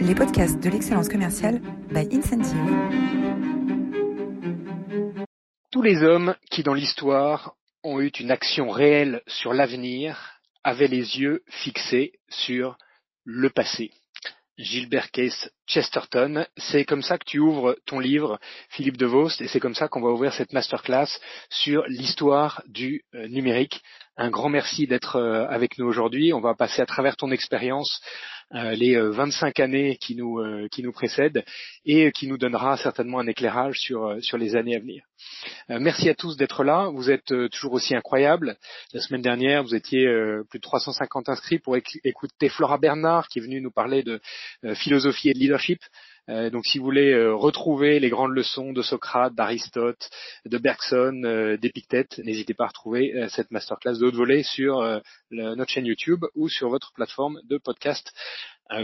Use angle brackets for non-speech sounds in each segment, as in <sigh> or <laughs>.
les podcasts de l'excellence commerciale by Incentive. Tous les hommes qui dans l'histoire ont eu une action réelle sur l'avenir avaient les yeux fixés sur le passé. Gilbert Case Chesterton. C'est comme ça que tu ouvres ton livre, Philippe De Vos, et c'est comme ça qu'on va ouvrir cette masterclass sur l'histoire du euh, numérique. Un grand merci d'être euh, avec nous aujourd'hui. On va passer à travers ton expérience euh, les 25 années qui nous, qui nous précèdent et qui nous donnera certainement un éclairage sur, sur les années à venir. merci à tous d'être là. Vous êtes toujours aussi incroyables. La semaine dernière, vous étiez plus de 350 inscrits pour écouter Flora Bernard qui est venue nous parler de philosophie et de leadership euh, donc si vous voulez euh, retrouver les grandes leçons de Socrate, d'Aristote, de Bergson, euh, d'Épictète, n'hésitez pas à retrouver cette masterclass de haute volée sur notre chaîne YouTube ou sur votre plateforme de podcast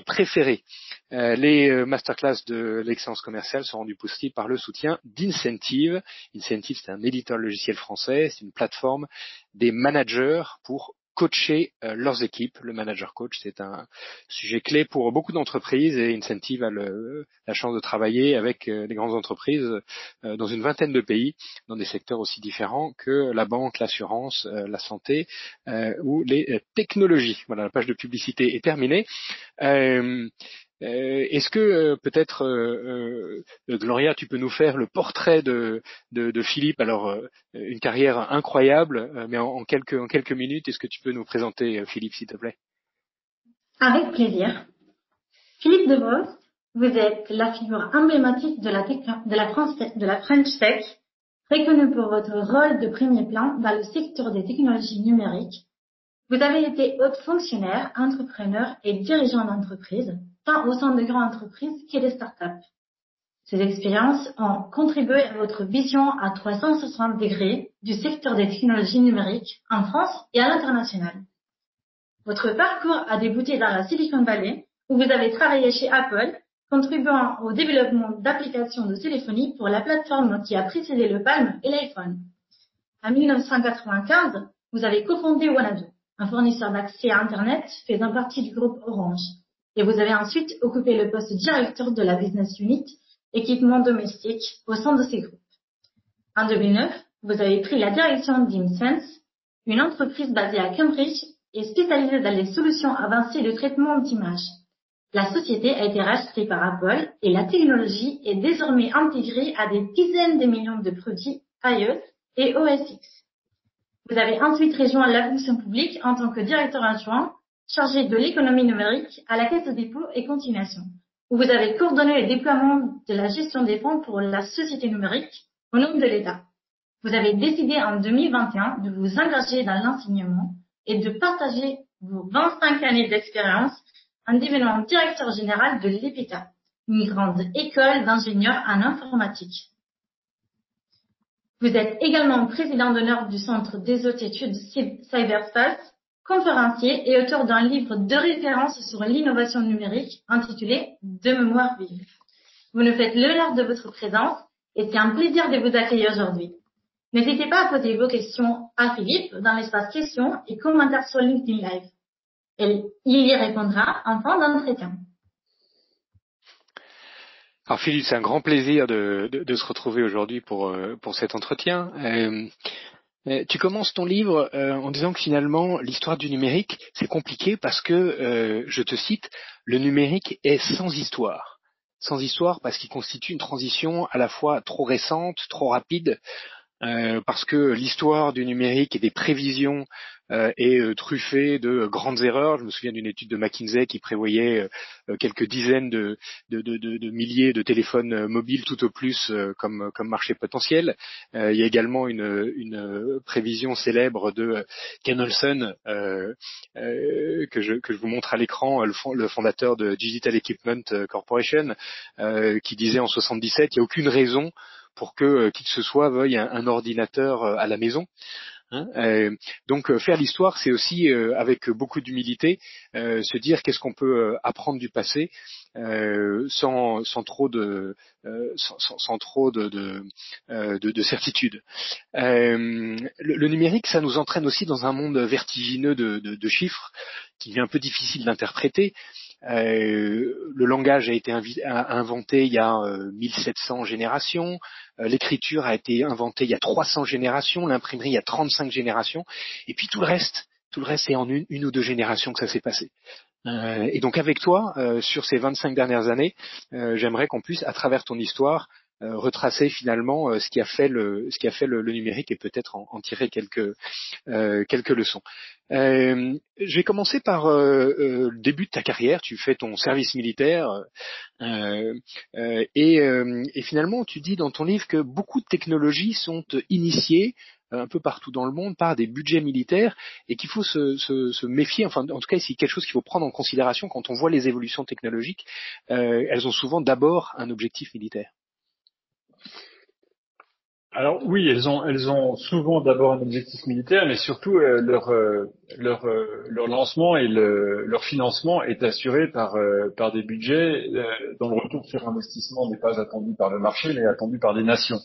préférée. les masterclass de l'excellence commerciale sont rendues possibles par le soutien d'Incentive. Incentive, c'est un éditeur logiciel français, c'est une plateforme des managers pour coacher euh, leurs équipes. Le manager coach, c'est un sujet clé pour beaucoup d'entreprises et Incentive a la chance de travailler avec euh, les grandes entreprises euh, dans une vingtaine de pays, dans des secteurs aussi différents que la banque, l'assurance, la santé ou les technologies. Voilà, la page de publicité est terminée. Euh, est-ce que euh, peut-être euh, Gloria, tu peux nous faire le portrait de, Philippe? Alors une carrière incroyable, mais en, quelques, en quelques minutes, est-ce que tu peux nous présenter Philippe, s'il te plaît? Avec plaisir. Philippe Devos, vous êtes la figure emblématique de la, de la, France, de la French Tech, reconnu pour votre rôle de premier plan dans le secteur des technologies numériques. Vous avez été haute fonctionnaire, entrepreneur et dirigeant d'entreprise tant au sein de grandes entreprises que des startups. Ces expériences ont contribué à votre vision à 360 degrés du secteur des technologies numériques en France et à l'international. Votre parcours a débuté dans la Silicon Valley, où vous avez travaillé chez Apple, contribuant au développement d'applications de téléphonie pour la plateforme qui a précédé le Palm et l'iPhone. En 1995, vous avez cofondé Wanadu, un fournisseur d'accès à Internet faisant partie du groupe Orange et vous avez ensuite occupé le poste directeur de la business unit équipement domestique au sein de ces groupes. En 2009, vous avez pris la direction d'ImSense, une entreprise basée à Cambridge et spécialisée dans les solutions avancées de traitement d'images. La société a été rachetée par Apple et la technologie est désormais intégrée à des dizaines de millions de produits iOS et OS X. Vous avez ensuite rejoint la fonction publique en tant que directeur adjoint chargé de l'économie numérique à la Caisse de dépôt et continuation, où vous avez coordonné le déploiement de la gestion des fonds pour la société numérique au nom de l'État. Vous avez décidé en 2021 de vous engager dans l'enseignement et de partager vos 25 années d'expérience en devenant directeur général de l'EPITA, une grande école d'ingénieurs en informatique. Vous êtes également président d'honneur du Centre des hautes études cyberspace conférencier et auteur d'un livre de référence sur l'innovation numérique intitulé De mémoire vive. Vous nous faites l'honneur de votre présence et c'est un plaisir de vous accueillir aujourd'hui. N'hésitez pas à poser vos questions à Philippe dans l'espace questions et commentaires sur LinkedIn Live. Il y répondra en fin d'entretien. Alors Philippe, c'est un grand plaisir de, se retrouver aujourd'hui pour, euh, pour cet entretien. Euh, tu commences ton livre euh, en disant que finalement l'histoire du numérique c'est compliqué parce que, euh, je te cite, le numérique est sans histoire. Sans histoire parce qu'il constitue une transition à la fois trop récente, trop rapide, parce que l'histoire du numérique et des prévisions euh, et euh, truffé de grandes erreurs. Je me souviens d'une étude de McKinsey qui prévoyait euh, quelques dizaines de, de, de, de, milliers de téléphones mobiles tout au plus comme, comme marché potentiel. il y a également une, une prévision célèbre de Ken Olsen que, je, que je vous montre à l'écran, le, le, fondateur de Digital Equipment Corporation, qui disait en 77 il n'y a aucune raison pour que qui que ce soit veuille un ordinateur à la maison. Hein, euh, donc euh, faire l'histoire, c'est aussi euh, avec beaucoup d'humilité se dire qu'est-ce qu'on peut apprendre du passé sans, sans, trop de sans, sans, trop de, de, de, certitude. Le, le, numérique, ça nous entraîne aussi dans un monde vertigineux de, chiffres qui est un peu difficile d'interpréter. Le langage a été inventé il y a 1700 générations, l'écriture a été inventée il y a 300 générations, l'imprimerie il y a 35 générations, et puis tout le reste, tout le reste c'est en une, ou deux générations que ça s'est passé. et donc avec toi, sur ces 25 dernières années, j'aimerais qu'on puisse, à travers ton histoire, euh, retracer finalement euh, ce qui a fait le ce qui a fait le, numérique et peut-être en, tirer quelques euh, quelques leçons. je vais commencer par le début de ta carrière. Tu fais ton service militaire et, et, finalement tu dis dans ton livre que beaucoup de technologies sont initiées un peu partout dans le monde par des budgets militaires et qu'il faut se, se, se, méfier, enfin en tout cas c'est quelque chose qu'il faut prendre en considération quand on voit les évolutions technologiques, elles ont souvent d'abord un objectif militaire. Alors oui, elles ont, elles ont souvent d'abord un objectif militaire, mais surtout euh, leur, euh, leur, euh, leur lancement et le, leur financement est assuré par, par des budgets dont le retour sur investissement n'est pas attendu par le marché, mais attendu par des nations.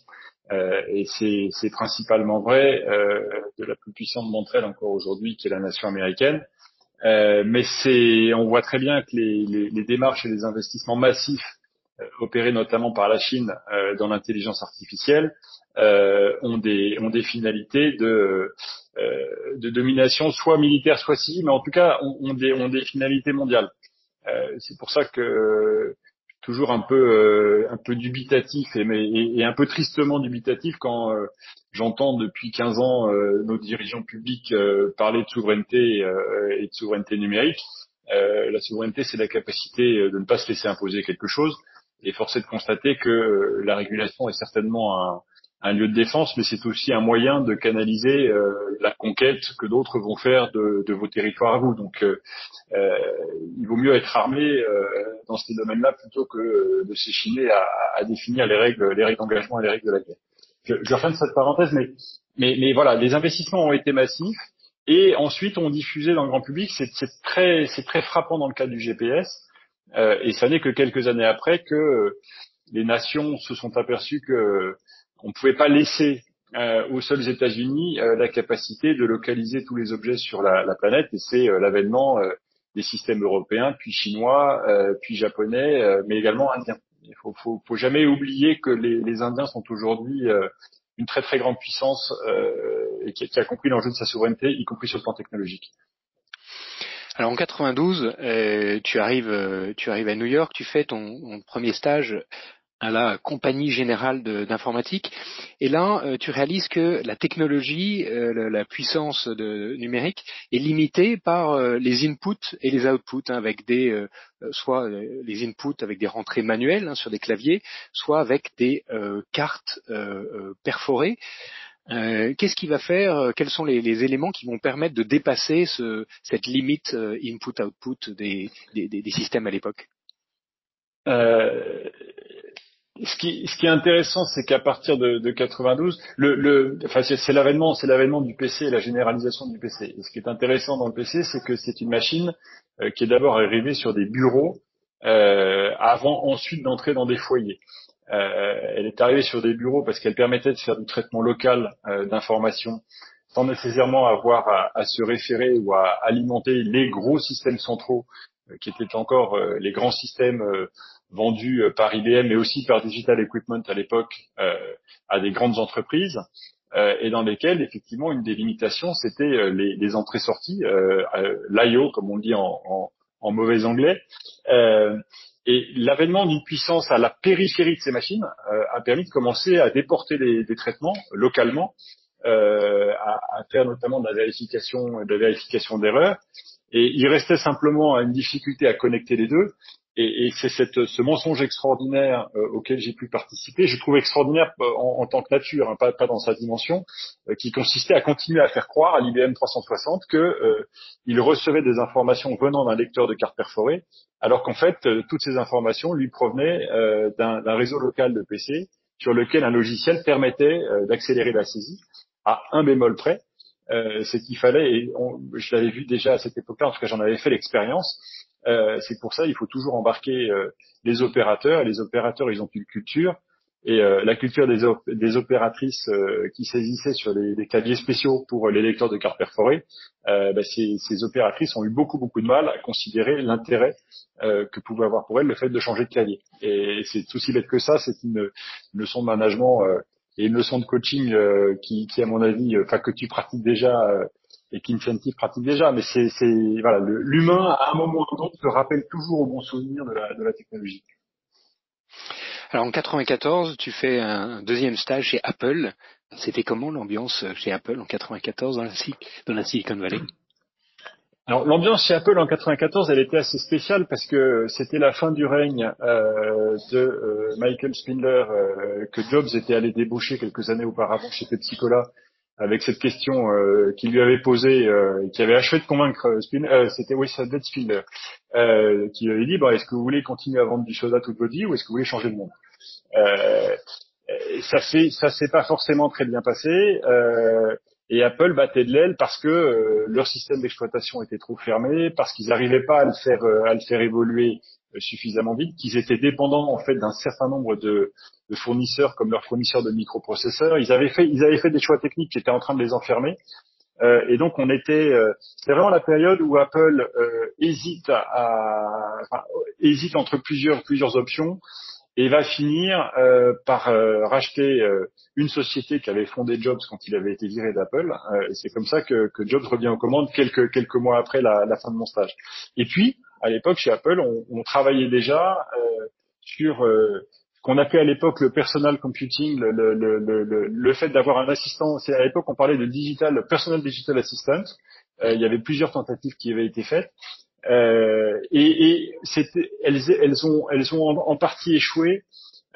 et c'est principalement vrai de la plus puissante d'entre elles encore aujourd'hui, qui est la nation américaine. mais c'est, on voit très bien que les, les, les démarches et les investissements massifs opérés notamment par la Chine dans l'intelligence artificielle euh, ont des ont des finalités de euh, de domination soit militaire soit civile, mais en tout cas ont, des ont des finalités mondiales. Euh, c'est pour ça que toujours un peu un peu dubitatif et, mais, et, un peu tristement dubitatif quand j'entends depuis 15 ans nos dirigeants publics parler de souveraineté et de souveraineté numérique. la souveraineté, c'est la capacité de ne pas se laisser imposer quelque chose. Et force est de constater que la régulation est certainement un, un lieu de défense, mais c'est aussi un moyen de canaliser euh, la conquête que d'autres vont faire de, de, vos territoires à vous. Donc, euh, euh il vaut mieux être armé euh, dans ces domaines-là plutôt que de s'échiner à, à, définir les règles, les règles d'engagement et les règles de la guerre. Je, je referme cette parenthèse, mais, mais, mais voilà, les investissements ont été massifs et ensuite on diffusé dans le grand public. C'est très, très frappant dans le cadre du GPS. et ça n'est que quelques années après que les nations se sont aperçues que on ne pouvait pas laisser euh, aux seuls États-Unis euh, la capacité de localiser tous les objets sur la, la planète, et c'est euh, l'avènement euh, des systèmes européens, puis chinois, puis japonais, mais également indiens. Il faut, faut, faut, jamais oublier que les, les Indiens sont aujourd'hui une très très grande puissance et qui, qui, a compris l'enjeu de sa souveraineté, y compris sur le plan technologique. Alors en 92, tu arrives, tu arrives à New York, tu fais ton, ton premier stage à la compagnie générale d'informatique. Et là, euh, tu réalises que la technologie, euh, la, puissance numérique est limitée par euh, les inputs et les outputs, hein, avec des soit les inputs avec des rentrées manuelles hein, sur des claviers, soit avec des cartes perforées. Qu'est-ce qui va faire Quels sont les, éléments qui vont permettre de dépasser ce, cette limite input-output des, systèmes à l'époque? Ce qui, ce qui est intéressant, c'est qu'à partir de, de 92, le, le, enfin c'est l'avènement, c'est l'avènement du PC la généralisation du PC. Ce qui est intéressant dans le PC, c'est que c'est une machine euh, qui est d'abord arrivée sur des bureaux euh, avant ensuite d'entrer dans des foyers. Euh, elle est arrivée sur des bureaux parce qu'elle permettait de faire du traitement local euh, d'informations sans nécessairement avoir à, à, se référer ou à alimenter les gros systèmes centraux euh, qui étaient encore euh, les grands systèmes vendus euh, par IBM mais aussi par Digital Equipment à l'époque euh, à des grandes entreprises euh, et dans lesquelles effectivement une des limitations c'était les, les entrées-sorties, l'IO comme on dit en, en, en mauvais anglais. et l'avènement d'une puissance à la périphérie de ces machines a permis de commencer à déporter des, des traitements localement, euh, à, à, faire notamment de la vérification, de la vérification d'erreurs. Et il restait simplement une difficulté à connecter les deux. Et, et c'est ce mensonge extraordinaire euh, auquel j'ai pu participer, je trouve extraordinaire euh, en, en tant que nature, hein, pas, pas, dans sa dimension, euh, qui consistait à continuer à faire croire à l'IBM 360 que il recevait des informations venant d'un lecteur de cartes perforées, alors qu'en fait toutes ces informations lui provenaient d'un réseau local de PC sur lequel un logiciel permettait d'accélérer la saisie à un bémol près. c'est qu'il fallait, et je l'avais vu déjà à cette époque-là, en tout cas j'en avais fait l'expérience, euh, c'est pour ça il faut toujours embarquer euh, les opérateurs. Les opérateurs, ils ont une culture Et euh, la culture des, des opératrices euh, qui saisissaient sur des, des claviers spéciaux pour les lecteurs de cartes perforées, euh, bah, ces, ces, opératrices ont eu beaucoup beaucoup de mal à considérer l'intérêt que pouvait avoir pour elles le fait de changer de clavier. Et c'est aussi bête que ça, c'est une, leçon de management et une leçon de coaching qui, qui, à mon avis, enfin que tu pratiques déjà et qu'Incentive pratique déjà. Mais c'est voilà, l'humain à un moment ou l'autre se rappelle toujours au bon souvenir de la, de la technologie. Alors en 94, tu fais un deuxième stage chez Apple. C'était comment l'ambiance chez Apple en 94 dans la, dans la Silicon Valley? Alors l'ambiance chez Apple en 94, elle était assez spéciale parce que c'était la fin du règne euh, de euh, Michael Spindler euh, que Jobs était allé débaucher quelques années auparavant chez Pepsi Cola avec cette question euh, qu'il lui avait posée, euh, qui avait achevé de convaincre euh, Spindler, c'était oui, ça devait Spindler, qui lui avait dit, est-ce que vous voulez continuer à vendre du soda toute votre vie ou est-ce que vous voulez changer de monde? Ça s'est ça s'est pas forcément très bien passé. Et Apple battait de l'aile parce que leur système d'exploitation était trop fermé, parce qu'ils n'arrivaient pas à le faire à le faire évoluer suffisamment vite, qu'ils étaient dépendants en fait d'un certain nombre de, fournisseurs comme leurs fournisseurs de microprocesseurs. Ils avaient fait, ils avaient fait des choix techniques qui étaient en train de les enfermer. Euh, et donc on était, euh, c'était vraiment la période où Apple euh, hésite à, hésite entre plusieurs plusieurs options et va finir euh, par euh, racheter une société qui avait fondé Jobs quand il avait été viré d'Apple. et c'est comme ça que, que, Jobs revient aux commandes quelques quelques mois après la, la fin de mon stage. Et puis à l'époque chez Apple, on, on travaillait déjà sur qu'on appelait à l'époque le personal computing, le, le, le, le fait d'avoir un assistant. C'est à l'époque on parlait de digital, personal digital assistant. Euh, il y avait plusieurs tentatives qui avaient été faites. Euh, et, et elles, elles, ont, elles ont en, partie échoué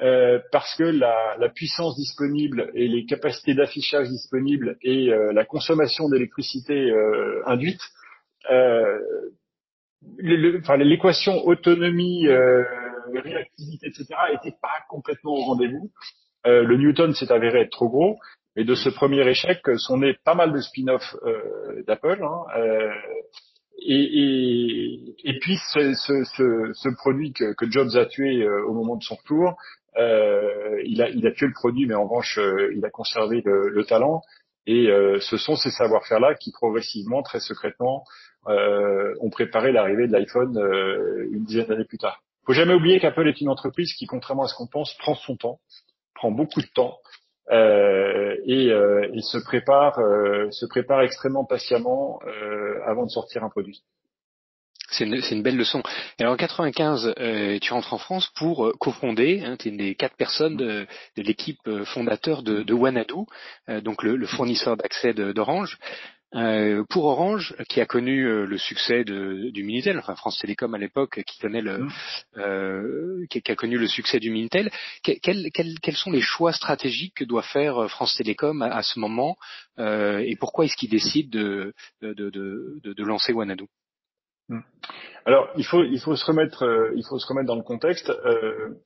euh, parce que la, la, puissance disponible et les capacités d'affichage disponibles et euh, la consommation d'électricité euh, induite, l'équation autonomie réactivité, etc., n'était pas complètement au rendez-vous. Euh, le Newton s'est avéré être trop gros, mais de ce premier échec sont nés pas mal de spin-off euh, d'Apple. Hein, euh, et, puis ce, produit que, Jobs a tué euh, au moment de son retour, euh, il, a, il tué le produit, mais en revanche, euh, il a conservé le, le talent. Et ce sont ces savoir-faire-là qui progressivement, très secrètement, ont préparé l'arrivée de l'iPhone une dizaine d'années plus tard faut jamais oublier qu'Apple est une entreprise qui, contrairement à ce qu'on pense, prend son temps, prend beaucoup de temps euh, et, euh, se prépare, euh, se prépare extrêmement patiemment euh, avant de sortir un produit. C'est une, une, belle leçon. Alors en 95, euh, tu rentres en France pour euh, cofonder, hein, tu es une des quatre personnes de, de l'équipe fondateur de, de Wanadu, donc le, le fournisseur d'accès d'Orange. Euh, pour Orange, qui a connu euh, le succès de, du Minitel, enfin France Télécom à l'époque, qui connaît le, mmh. euh, qui, a connu le succès du Minitel, quels, quels, sont les choix stratégiques que doit faire euh, France Télécom à, ce moment, euh, et pourquoi est-ce qu'il décide de, de, de, de, lancer Wanadu mmh. Alors, il faut, il faut se remettre, euh, il faut se remettre dans le contexte. Euh,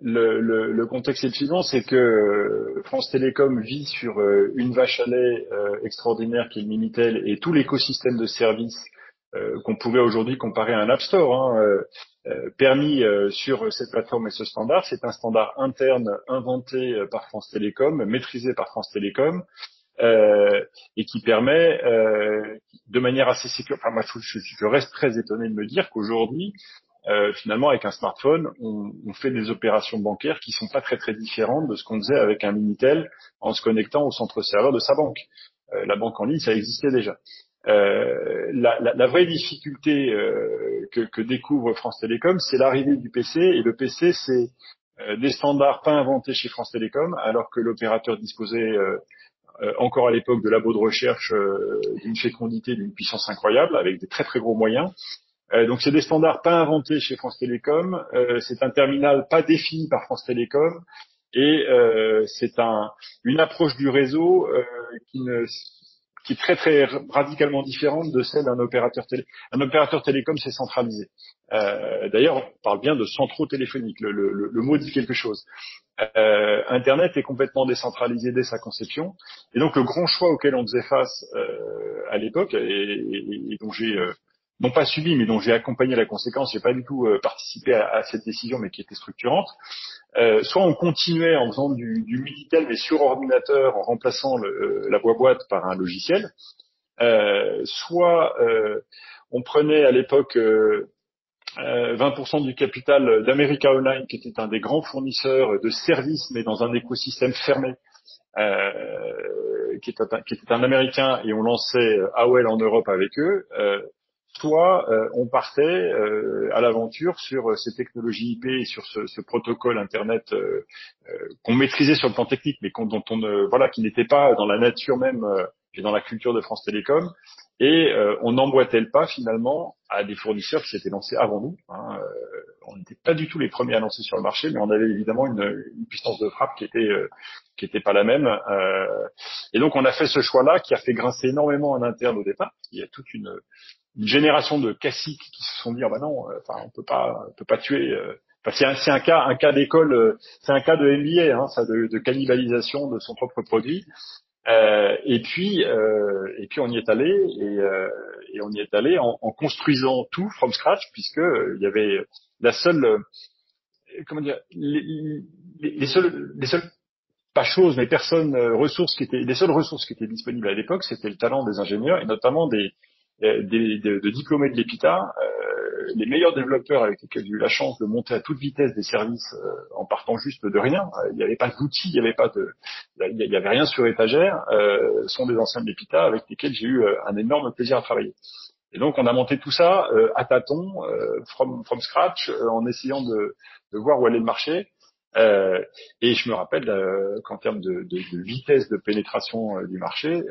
le, le, le, contexte est suivant, c'est que euh, France Télécom vit sur une vache à lait extraordinaire qui est le Minitel et tout l'écosystème de services qu'on pourrait aujourd'hui comparer à un App Store, hein, permis sur cette plateforme et ce standard. C'est un standard interne inventé par France Télécom, maîtrisé par France Télécom, euh, et qui permet euh, de manière assez sécure. Enfin, moi, je, je, reste très étonné de me dire qu'aujourd'hui, euh, finalement, avec un smartphone, on, fait des opérations bancaires qui sont pas très très différentes de ce qu'on faisait avec un Minitel en se connectant au centre serveur de sa banque. Euh, la banque en ligne, ça existait déjà. Euh, la, la, la, vraie difficulté euh, que, que, découvre France Télécom, c'est l'arrivée du PC, et le PC, c'est des standards pas inventés chez France Télécom, alors que l'opérateur disposait euh, encore à l'époque de labos de recherche euh, d'une fécondité, d'une puissance incroyable, avec des très très gros moyens. Euh, donc c'est des standards pas inventés chez France Télécom, c'est un terminal pas défini par France Télécom, et c'est un, une approche du réseau qui ne qui est très très radicalement différente de celle d'un opérateur télé. Un opérateur télécom, c'est centralisé. Euh, D'ailleurs, on parle bien de centraux téléphoniques. Le, le, mot dit quelque chose. Euh, Internet est complètement décentralisé dès sa conception, et donc le grand choix auquel on faisait face euh, à l'époque, et, et, dont j'ai euh, non pas subi, mais dont j'ai accompagné la conséquence, j'ai pas du tout euh, participé à, à, cette décision, mais qui était structurante, Euh, soit on continuait en faisant du, du mais sur ordinateur en remplaçant le, la boîte par un logiciel, euh, soit euh, on prenait à l'époque 20% du capital d'America Online, qui était un des grands fournisseurs de services, mais dans un écosystème fermé, qui, était un, qui, était un, Américain, et on lançait AOL en Europe avec eux soit euh, on partait euh, à l'aventure sur euh, ces technologies IP et sur ce, protocole Internet qu'on maîtrisait sur le plan technique, mais dont on voilà, qui n'était pas dans la nature même et dans la culture de France Télécom. Et on n'emboîtait le pas finalement à des fournisseurs qui s'étaient lancés avant nous. Hein. on n'était pas du tout les premiers à lancer sur le marché, mais on avait évidemment une, une puissance de frappe qui était qui était pas la même. et donc on a fait ce choix-là qui a fait grincer énormément en interne au départ. Il y a toute une une génération de caciques qui se sont dit ah bah non, euh, enfin on peut pas, on peut pas tuer. Euh, enfin, c'est un, c'est un cas, un cas d'école, euh, c'est un cas de MBA, hein, ça, de, de, cannibalisation de son propre produit. Euh, et puis, euh, et puis on y est allé et, euh, et on y est allé en, en, construisant tout from scratch puisque il y avait la seule, comment dire, les, les, seules, les seules pas choses, mais personnes, ressources qui étaient, les seules ressources qui étaient disponibles à l'époque, c'était le talent des ingénieurs et notamment des, des, de, diplômés de l'EPITA, euh, les meilleurs développeurs avec lesquels j'ai eu la chance de monter à toute vitesse des services euh, en partant juste de rien. Il n'y avait pas d'outils, il n'y avait pas de, il y avait rien sur étagère. sont des anciens de l'EPITA avec lesquels j'ai eu un énorme plaisir à travailler. Et donc on a monté tout ça à tâtons, from, from scratch, en essayant de, de, voir où allait le marché. Euh, et je me rappelle euh, qu'en termes de, de, de, vitesse de pénétration du marché,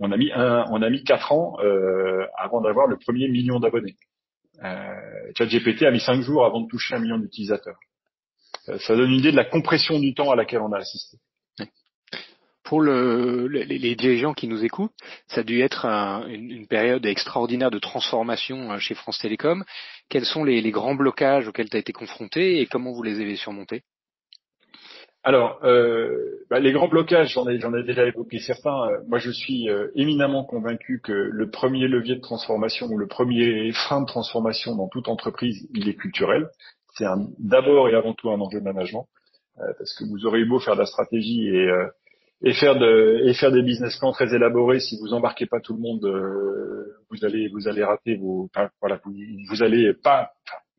on a mis un, on a mis quatre ans euh, avant d'avoir le premier million d'abonnés. Euh, ChatGPT a mis cinq jours avant de toucher un million d'utilisateurs. Euh, ça donne une idée de la compression du temps à laquelle on a assisté. Pour le, les, dirigeants qui nous écoutent, ça a dû être une, période extraordinaire de transformation euh, chez France Télécom. Quels sont les, les grands blocages auxquels tu as été confronté et comment vous les avez surmontés? Alors, euh, bah, les grands blocages, j'en ai, j'en ai déjà évoqué certains. Euh, moi, je suis euh, éminemment convaincu que le premier levier de transformation ou le premier frein de transformation dans toute entreprise, il est culturel. C'est d'abord et avant tout un enjeu de management, parce que vous aurez beau faire de la stratégie et, et faire de et faire des business plans très élaborés, si vous embarquez pas tout le monde, vous allez vous allez rater vos, voilà, vous, vous allez pas,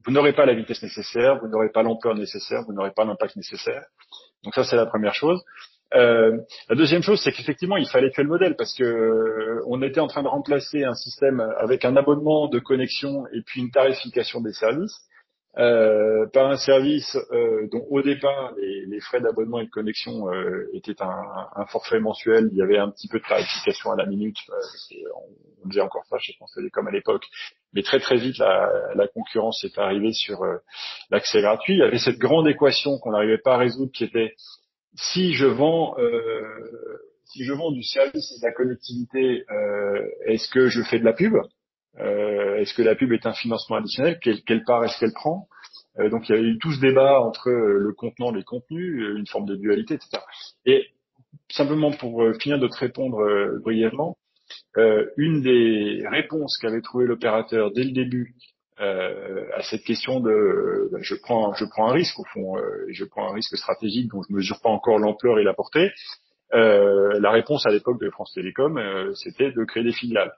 vous n'aurez pas la vitesse nécessaire, vous n'aurez pas l'ampleur nécessaire, vous n'aurez pas l'impact nécessaire. Donc ça, c'est la première chose. Euh, la deuxième chose, c'est qu'effectivement, il fallait tuer le modèle parce que euh, on était en train de remplacer un système avec un abonnement de connexion et puis une tarification des services euh, par un service euh, dont au départ les, frais d'abonnement et de connexion euh, étaient un, forfait mensuel. Il y avait un petit peu de tarification à la minute. Euh, on, faisait encore ça chez France Télécom à l'époque, mais très très vite la, la concurrence est arrivée sur l'accès gratuit. Il y avait cette grande équation qu'on n'arrivait pas à résoudre qui était si je vends si je vends du service et de la connectivité, est-ce que je fais de la pub? Euh, est-ce que la pub est un financement additionnel? Quelle, part est-ce qu'elle prend? Euh, Donc il y a eu tout ce débat entre euh, le contenant, les contenus, une forme de dualité, etc. Et simplement pour finir de te répondre brièvement, une des réponses qu'avait trouvé l'opérateur dès le début à cette question de ben, je prends je prends un risque au fond je prends un risque stratégique dont je mesure pas encore l'ampleur et la portée la réponse à l'époque de France Télécom c'était de créer des filiales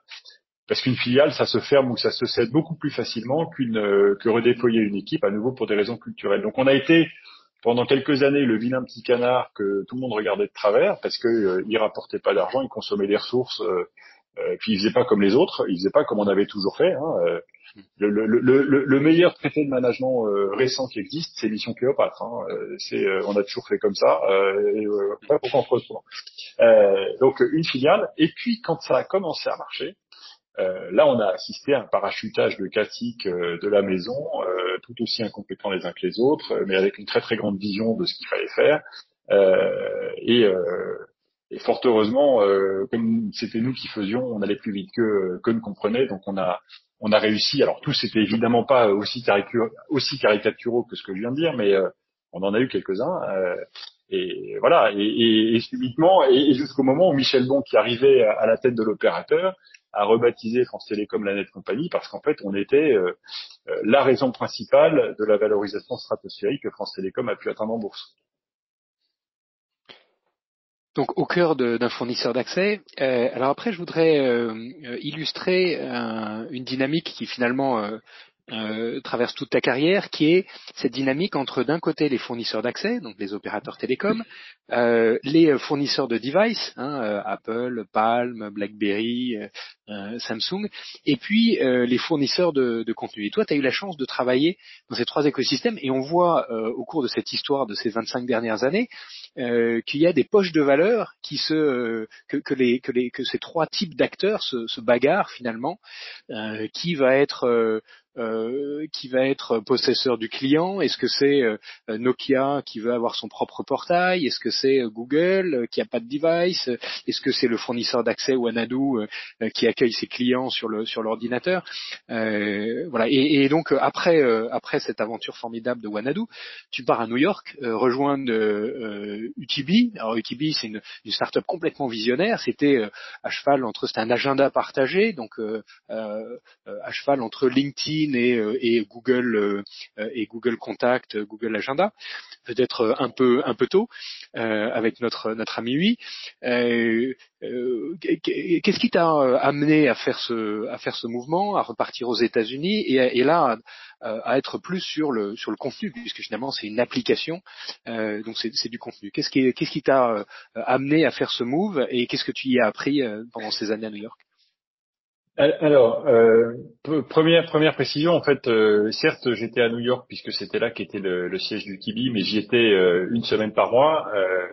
parce qu'une filiale, ça se ferme ou ça se cède beaucoup plus facilement qu'une euh, que redéployer une équipe à nouveau pour des raisons culturelles. Donc on a été pendant quelques années le vilain petit canard que tout le monde regardait de travers parce que euh, il rapportait pas d'argent, il consommait des ressources, euh, euh, puis il faisait pas comme les autres, il faisait pas comme on avait toujours fait. Hein, euh, le, le, le, le, meilleur traité de management récent qui existe, c'est Mission Cléopâtre. Hein, c'est, on a toujours fait comme ça. et, pas pourquoi on donc une filiale. Et puis quand ça a commencé à marcher, euh, là, on a assisté à un parachutage de classiques euh, de la maison, euh, tout aussi incompétents les uns que les autres, mais avec une très très grande vision de ce qu'il fallait faire. Et, et, fort heureusement, comme c'était nous qui faisions, on allait plus vite que, que ne comprenait, donc on a on a réussi. Alors tous c'était évidemment pas aussi, aussi caricaturaux que ce que je viens de dire, mais on en a eu quelques-uns. et voilà, et, et, et subitement, et, jusqu'au moment où Michel Bon, qui arrivait à la tête de l'opérateur, à rebaptiser France Télécom la Net Compagnie parce qu'en fait, on était euh, euh, la raison principale de la valorisation stratosphérique que France Télécom a pu atteindre en bourse. Donc au cœur d'un fournisseur d'accès. Euh, alors après, je voudrais illustrer une dynamique qui finalement euh, traverse toute ta carrière, qui est cette dynamique entre d'un côté les fournisseurs d'accès, donc les opérateurs télécoms, euh, les fournisseurs de devices, hein, euh, Apple, Palm, BlackBerry, euh, Samsung, et puis les fournisseurs de, de, contenu. Et toi, tu as eu la chance de travailler dans ces trois écosystèmes, et on voit au cours de cette histoire de ces 25 dernières années qu'il y a des poches de valeur qui se que, que, les, que, les, que ces trois types d'acteurs se, se bagarrent finalement, qui va être euh, qui va être possesseur du client Est-ce que c'est euh, Nokia qui veut avoir son propre portail? Est-ce que c'est euh, Google qui a pas de device? Est-ce que c'est le fournisseur d'accès Wanadu qui accueille ses clients sur le sur l'ordinateur? Voilà. Et, et, donc après après cette aventure formidable de Wanadu, tu pars à New York rejoindre UTB. Alors UTB c'est une, une start-up complètement visionnaire. C'était à cheval entre c'était un agenda partagé donc à cheval entre LinkedIn euh, et, Google euh, et Google Contact, Google Agenda, peut-être un peu un peu tôt avec notre notre ami oui. Qu'est-ce qui t'a amené à faire ce à faire ce mouvement, à repartir aux États-Unis et, là à, être plus sur le sur le contenu puisque finalement c'est une application donc c'est du contenu. Qu'est-ce qui qu'est-ce qui t'a amené à faire ce move et qu'est-ce que tu y as appris pendant ces années à New York? Alors, euh, première première précision, en fait, euh, certes, j'étais à New York puisque c'était là qu'était le, le, siège du Kibi, mais j'y étais euh, une semaine par mois. Euh,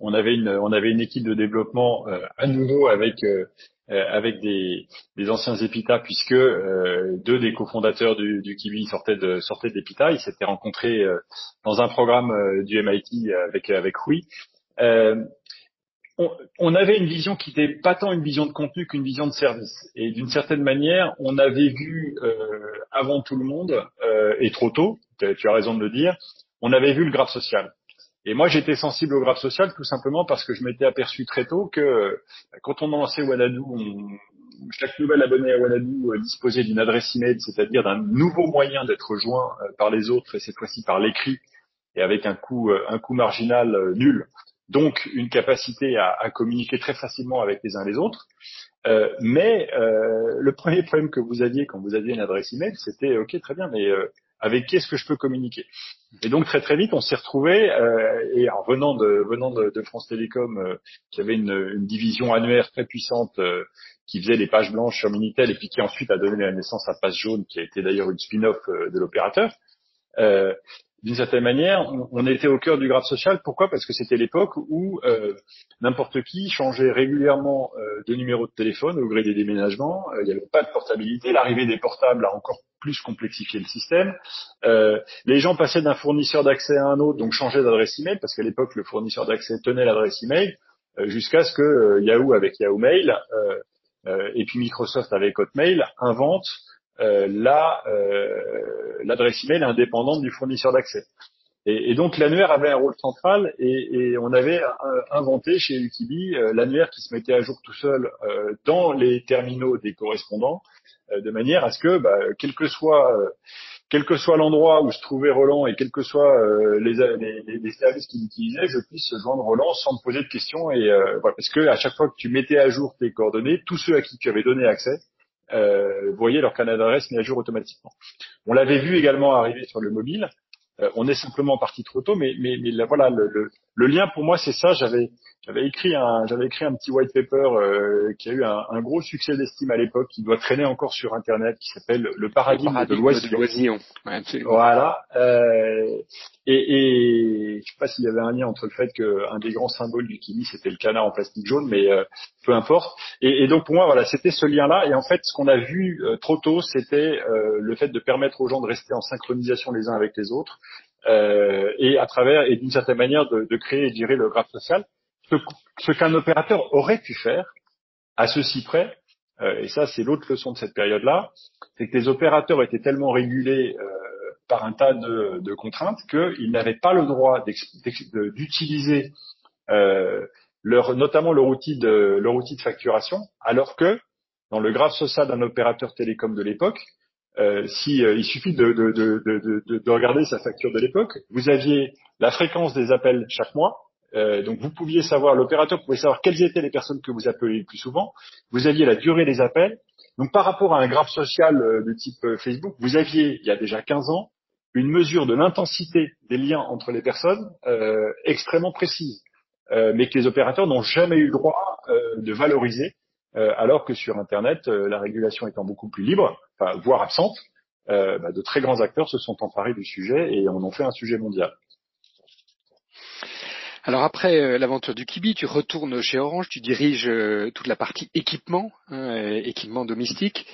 on avait une on avait une équipe de développement à nouveau avec avec des, des anciens Epita puisque deux des cofondateurs du, du Kibi sortaient de sortaient d'Epita. Ils s'étaient rencontrés dans un programme du MIT avec avec Rui on, avait une vision qui n'était pas tant une vision de contenu qu'une vision de service. Et d'une certaine manière, on avait vu euh, avant tout le monde, euh, et trop tôt, tu as raison de le dire, on avait vu le graphe social. Et moi, j'étais sensible au graphe social tout simplement parce que je m'étais aperçu très tôt que euh, quand on lançait Wanadu, chaque nouvel abonné à Wanadu disposait d'une adresse email, c'est-à-dire d'un nouveau moyen d'être joint par les autres, et cette fois-ci par l'écrit, et avec un coût marginal nul donc une capacité à, à, communiquer très facilement avec les uns les autres. Euh, mais euh, le premier problème que vous aviez quand vous aviez une adresse email, c'était ok très bien, mais euh, avec qui est-ce que je peux communiquer? Et donc très très vite, on s'est retrouvé euh, et en venant de venant de, de France Télécom, euh, qui avait une, une, division annuaire très puissante qui faisait les pages blanches sur Minitel et puis qui ensuite a donné la naissance à Page Jaune, qui a été d'ailleurs une spin-off de l'opérateur. Euh, d'une certaine manière, on, était au cœur du graphe social. Pourquoi? Parce que c'était l'époque où euh, n'importe qui changeait régulièrement euh, de numéro de téléphone au gré des déménagements. Euh, il n'y avait pas de portabilité. L'arrivée des portables a encore plus complexifié le système. les gens passaient d'un fournisseur d'accès à un autre, donc changeaient d'adresse email, parce qu'à l'époque, le fournisseur d'accès tenait l'adresse email, jusqu'à ce que Yahoo avec Yahoo Mail et puis Microsoft avec Hotmail inventent euh, la euh, l'adresse email indépendante du fournisseur d'accès. Et, donc l'annuaire avait un rôle central et, on avait euh, inventé chez UTB euh, l'annuaire qui se mettait à jour tout seul euh, dans les terminaux des correspondants, de manière à ce que, bah, quel que soit quel que soit l'endroit où se trouvait Roland et quels que soient les, les, les, services qu'il utilisait, je puisse joindre Roland sans me poser de questions. Et voilà, parce que à chaque fois que tu mettais à jour tes coordonnées, tous ceux à qui tu avais donné accès euh, voyaient leur canal d'adresse mis à jour automatiquement. On l'avait vu également arriver sur le mobile. Euh, on est simplement parti trop tôt, mais, mais, mais voilà, le, le, le, lien pour moi, c'est ça. J'avais j'avais écrit un j'avais écrit un petit white paper euh, qui a eu un, un gros succès d'estime à l'époque, qui doit traîner encore sur Internet, qui s'appelle le paradigme, de l'oisillon. voilà. Euh, et, et je sais pas s'il y avait un lien entre le fait qu'un des grands symboles du Kimi c'était le canard en plastique jaune, mais euh, peu importe. Et, et, donc pour moi, voilà, c'était ce lien-là. Et en fait, ce qu'on a vu euh, trop tôt, c'était euh, le fait de permettre aux gens de rester en synchronisation les uns avec les autres, et à travers et d'une certaine manière de, de créer et gérer le graphe social ce, qu'un opérateur aurait pu faire, à ceci près, euh, et ça c'est l'autre leçon de cette période-là, c'est que les opérateurs étaient tellement régulés euh, par un tas de, contraintes qu'ils n'avaient pas le droit d'utiliser euh, leur, notamment leur outil de leur outil de facturation, alors que dans le graphe social d'un opérateur télécom de l'époque, euh, si euh, il suffit de, de, de, de, regarder sa facture de l'époque, vous aviez la fréquence des appels chaque mois. Euh, donc vous pouviez savoir, l'opérateur pouvait savoir quelles étaient les personnes que vous appelez le plus souvent. Vous aviez la durée des appels. Donc par rapport à un graphe social de type Facebook, vous aviez il y a déjà 15 ans une mesure de l'intensité des liens entre les personnes extrêmement précise, mais que les opérateurs n'ont jamais eu le droit de valoriser euh, alors que sur Internet, euh, la régulation étant beaucoup plus libre, voire absente, euh, bah, de très grands acteurs se sont emparés du sujet et en ont fait un sujet mondial. Alors après l'aventure du Kibi, tu retournes chez Orange, tu diriges toute la partie équipement, hein, équipement domestique.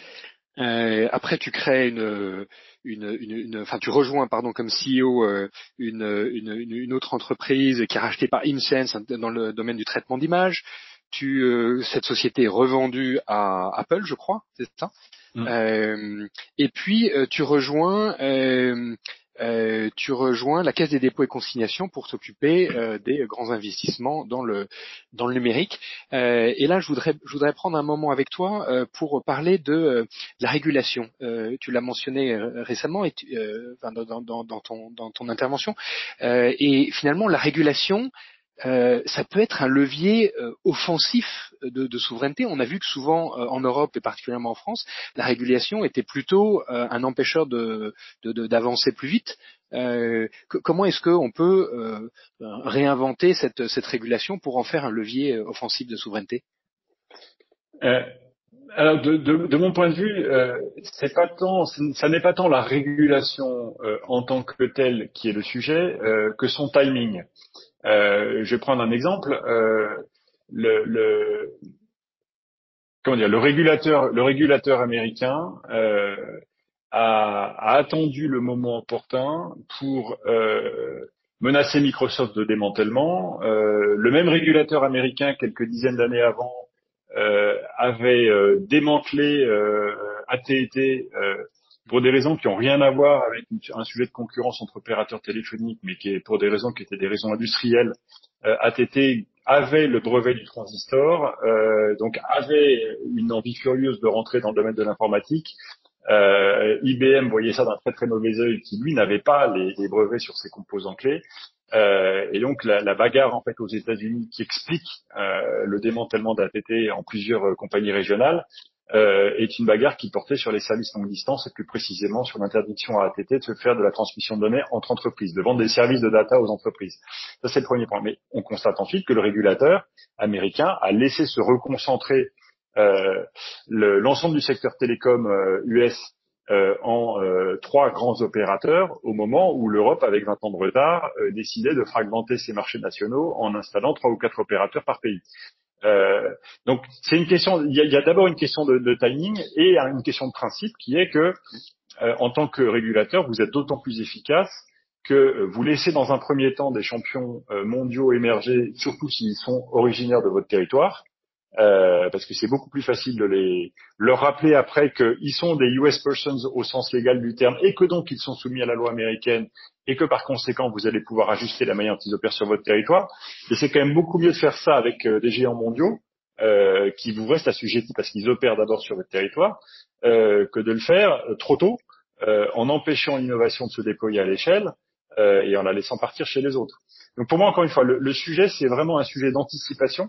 après, tu crées une, une, enfin, tu rejoins, pardon, comme CEO une, une, autre entreprise qui est rachetée par InSense dans le domaine du traitement d'images tu, euh, cette société est revendue à Apple, je crois, c'est ça? Mm. Euh, et puis euh, tu rejoins, tu rejoins la Caisse des dépôts et consignations pour t'occuper des grands investissements dans le dans le numérique. et là, je voudrais je voudrais prendre un moment avec toi pour parler de, la régulation. tu l'as mentionné récemment et dans, dans, dans, ton dans ton intervention. et finalement, la régulation euh, ça peut être un levier euh, offensif de, de, souveraineté. On a vu que souvent euh, en Europe et particulièrement en France, la régulation était plutôt un empêcheur de, d'avancer plus vite. comment est-ce qu'on peut réinventer cette, cette, régulation pour en faire un levier offensif de souveraineté? Alors, de, de, de, mon point de vue, c'est pas tant, ça n'est pas tant la régulation en tant que telle qui est le sujet que son timing. Euh, je vais prendre un exemple. Euh, le, le, comment dire, le régulateur, le régulateur américain euh, a, a, attendu le moment opportun pour euh, menacer Microsoft de démantèlement. Euh, le même régulateur américain, quelques dizaines d'années avant, euh, avait démantelé AT&T pour des raisons qui n'ont rien à voir avec un sujet de concurrence entre opérateurs téléphoniques, mais qui est pour des raisons qui étaient des raisons industrielles, euh, ATT avait le brevet du transistor, euh, donc avait une envie furieuse de rentrer dans le domaine de l'informatique. Euh, IBM voyait ça d'un très très mauvais œil, qui lui n'avait pas les, brevets sur ses composants clés. Euh, et donc la, la, bagarre en fait aux États-Unis qui explique euh, le démantèlement d'ATT en plusieurs euh, compagnies régionales euh, est une bagarre qui portait sur les services longue distance et plus précisément sur l'interdiction à ATT de se faire de la transmission de données entre entreprises, de vendre des services de data aux entreprises. Ça c'est le premier point. Mais on constate ensuite que le régulateur américain a laissé se reconcentrer euh, l'ensemble du secteur télécom US euh, en trois grands opérateurs au moment où l'Europe, avec 20 ans de retard, décidait de fragmenter ses marchés nationaux en installant trois ou quatre opérateurs par pays. Euh, donc c'est une question. Il y a, d'abord une question de, timing et une question de principe qui est que euh, en tant que régulateur, vous êtes d'autant plus efficace que vous laissez dans un premier temps des champions euh, mondiaux émerger, surtout s'ils sont originaires de votre territoire, euh, parce que c'est beaucoup plus facile de les leur rappeler après qu'ils sont des US persons au sens légal du terme et que donc ils sont soumis à la loi américaine et que par conséquent vous allez pouvoir ajuster la manière dont ils opèrent sur votre territoire. Et c'est quand même beaucoup mieux de faire ça avec euh, des géants mondiaux euh, qui vous restent assujettis parce qu'ils opèrent d'abord sur votre territoire euh, que de le faire trop tôt en empêchant l'innovation de se déployer à l'échelle et en la laissant partir chez les autres. Donc pour moi encore une fois le sujet c'est vraiment un sujet d'anticipation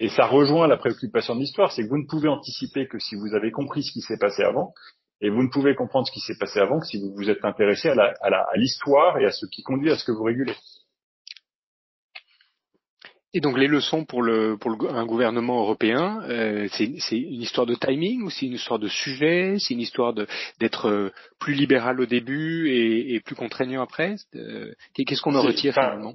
et ça rejoint la préoccupation de l'histoire, c'est que vous ne pouvez anticiper que si vous avez compris ce qui s'est passé avant, et vous ne pouvez comprendre ce qui s'est passé avant que si vous vous êtes intéressé à l'histoire et à ce qui conduit à ce que vous régulez. Et donc les leçons pour, le, pour un gouvernement européen, euh, c'est une histoire de timing ou c'est une histoire de sujet, c'est une histoire d'être euh, plus libéral au début et, plus contraignant après? Euh, Qu'est-ce qu'on en retire finalement?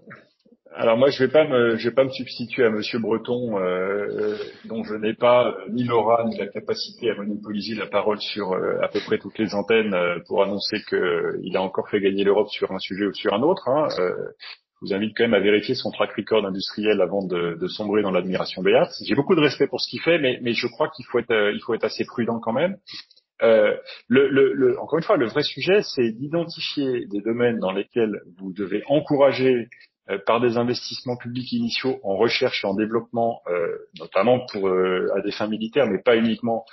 Alors moi, je vais vais pas me substituer à Monsieur Breton, euh, dont je n'ai pas ni l'aura ni la capacité à monopoliser la parole sur euh, à peu près toutes les antennes euh, pour annoncer qu'il a encore fait gagner l'Europe sur un sujet ou sur un autre. Hein. je vous invite quand même à vérifier son track record industriel avant de, sombrer dans l'admiration béate. J'ai beaucoup de respect pour ce qu'il fait, mais, mais je crois qu'il faut être, faut être assez prudent quand même. Euh, le, le, encore une fois, le vrai sujet, c'est d'identifier des domaines dans lesquels vous devez encourager par des investissements publics initiaux en recherche et en développement, notamment pour à des fins militaires, mais pas uniquement.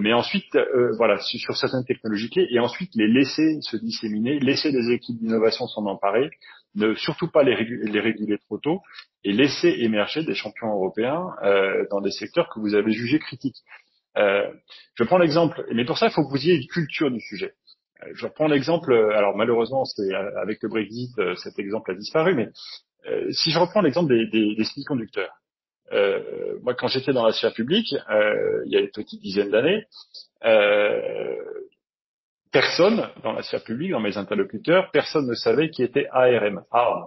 Mais ensuite, voilà, sur certaines technologies clés, et ensuite les laisser se disséminer, laisser des équipes d'innovation s'en emparer, ne surtout pas les, les, réguler trop tôt, et laisser émerger des champions européens dans des secteurs que vous avez jugés critiques. Euh, je prends l'exemple, mais pour ça, il faut que vous ayez une culture du sujet. Euh, je reprends l'exemple, euh, alors malheureusement, c'est avec le Brexit, cet exemple a disparu, mais si je reprends l'exemple des, des, des semi-conducteurs, euh, moi, quand j'étais dans la sphère publique, euh, il y a une petite dizaine d'années, euh, personne dans la sphère publique, dans mes interlocuteurs, personne ne savait qui était ARM, ARM.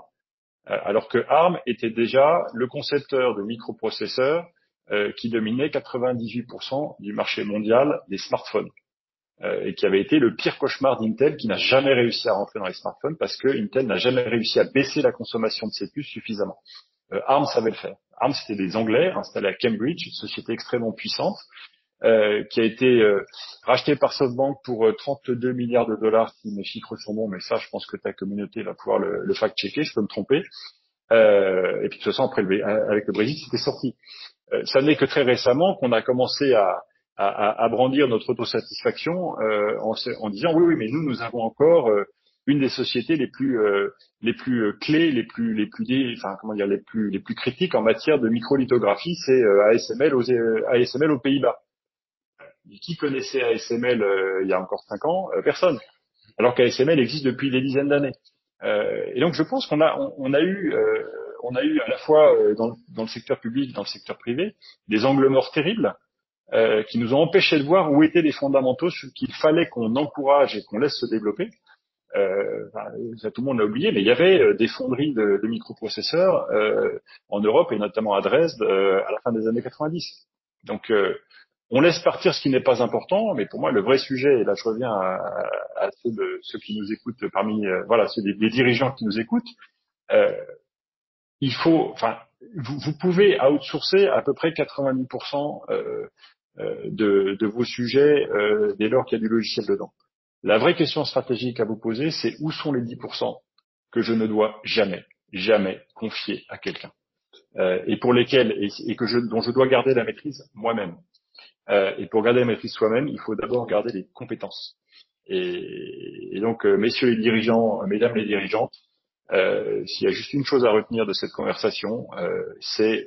alors que ARM était déjà le concepteur de microprocesseurs euh, qui dominait 98% du marché mondial des smartphones euh, et qui avait été le pire cauchemar d'Intel qui n'a jamais réussi à rentrer dans les smartphones parce que Intel n'a jamais réussi à baisser la consommation de ses puces suffisamment. Euh, ARM savait le faire. ARM c'était des Anglais installés à Cambridge, une société extrêmement puissante euh, qui a été euh, rachetée par SoftBank pour 32 milliards de dollars si mes chiffres sont bons, mais ça je pense que ta communauté va pouvoir le, le fact-checker, je peux me tromper. et puis de toute façon après le, avec le Brésil c'était sorti. Euh, ça n'est que très récemment qu'on a commencé à, à, à, brandir notre autosatisfaction euh, en, en, disant oui, oui, mais nous, nous avons encore euh, une des sociétés les plus les plus clés, les plus les plus enfin comment dire les plus les plus critiques en matière de microlithographie, c'est ASML aux ASML aux Pays-Bas. Qui connaissait ASML il y a encore cinq ans? Personne. Alors qu'ASML existe depuis des dizaines d'années. et donc je pense qu'on a on, on, a eu on a eu à la fois euh, dans, le secteur public, dans le secteur privé, des angles morts terribles euh, qui nous ont empêché de voir où étaient les fondamentaux qu'il fallait qu'on encourage et qu'on laisse se développer. Euh, tout le monde l'a oublié, mais il y avait euh, des fonderies de, microprocesseurs en Europe et notamment à Dresde à la fin des années 90. Donc on laisse partir ce qui n'est pas important, mais pour moi le vrai sujet, et là je reviens à, ceux, qui nous écoutent parmi voilà ceux des, dirigeants qui nous écoutent, il faut, enfin, vous, vous, pouvez outsourcer à peu près 90% euh, euh, de, de, vos sujets euh, dès lors qu'il y a du logiciel dedans. La vraie question stratégique à vous poser, c'est où sont les 10% que je ne dois jamais, jamais confier à quelqu'un euh, et pour lesquels et, que je, dont je dois garder la maîtrise moi-même. Euh, et pour garder la maîtrise soi-même, il faut d'abord garder les compétences. Et, et donc, euh, messieurs les dirigeants, mesdames les dirigeantes, euh, s'il y a juste une chose à retenir de cette conversation, euh, c'est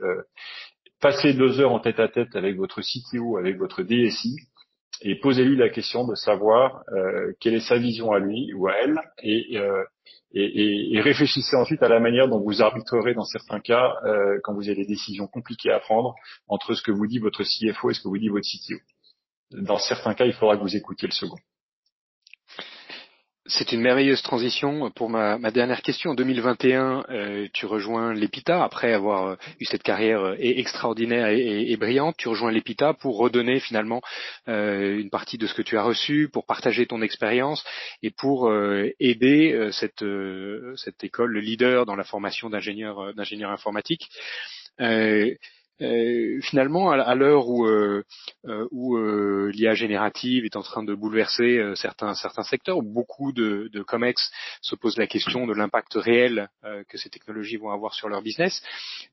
euh, passer deux heures en tête à tête avec votre CTO, avec votre DSI, et posez-lui la question de savoir quelle est sa vision à lui ou à elle, et, et, et, réfléchissez ensuite à la manière dont vous arbitrerez dans certains cas quand vous avez des décisions compliquées à prendre entre ce que vous dit votre CFO et ce que vous dit votre CTO. Dans certains cas, il faudra que vous écoutiez le second. C'est une merveilleuse transition pour ma, dernière question. En 2021, euh, tu rejoins l'EPITA après avoir euh, eu cette carrière euh, extraordinaire et, brillante. Tu rejoins l'EPITA pour redonner finalement euh, une partie de ce que tu as reçu, pour partager ton expérience et pour aider cette, cette école, le leader dans la formation d'ingénieurs d'ingénieurs informatiques. Euh, finalement, à, l'heure où, euh, euh, où l'IA générative est en train de bouleverser certains, certains secteurs, où beaucoup de, de COMEX se posent la question de l'impact réel que ces technologies vont avoir sur leur business,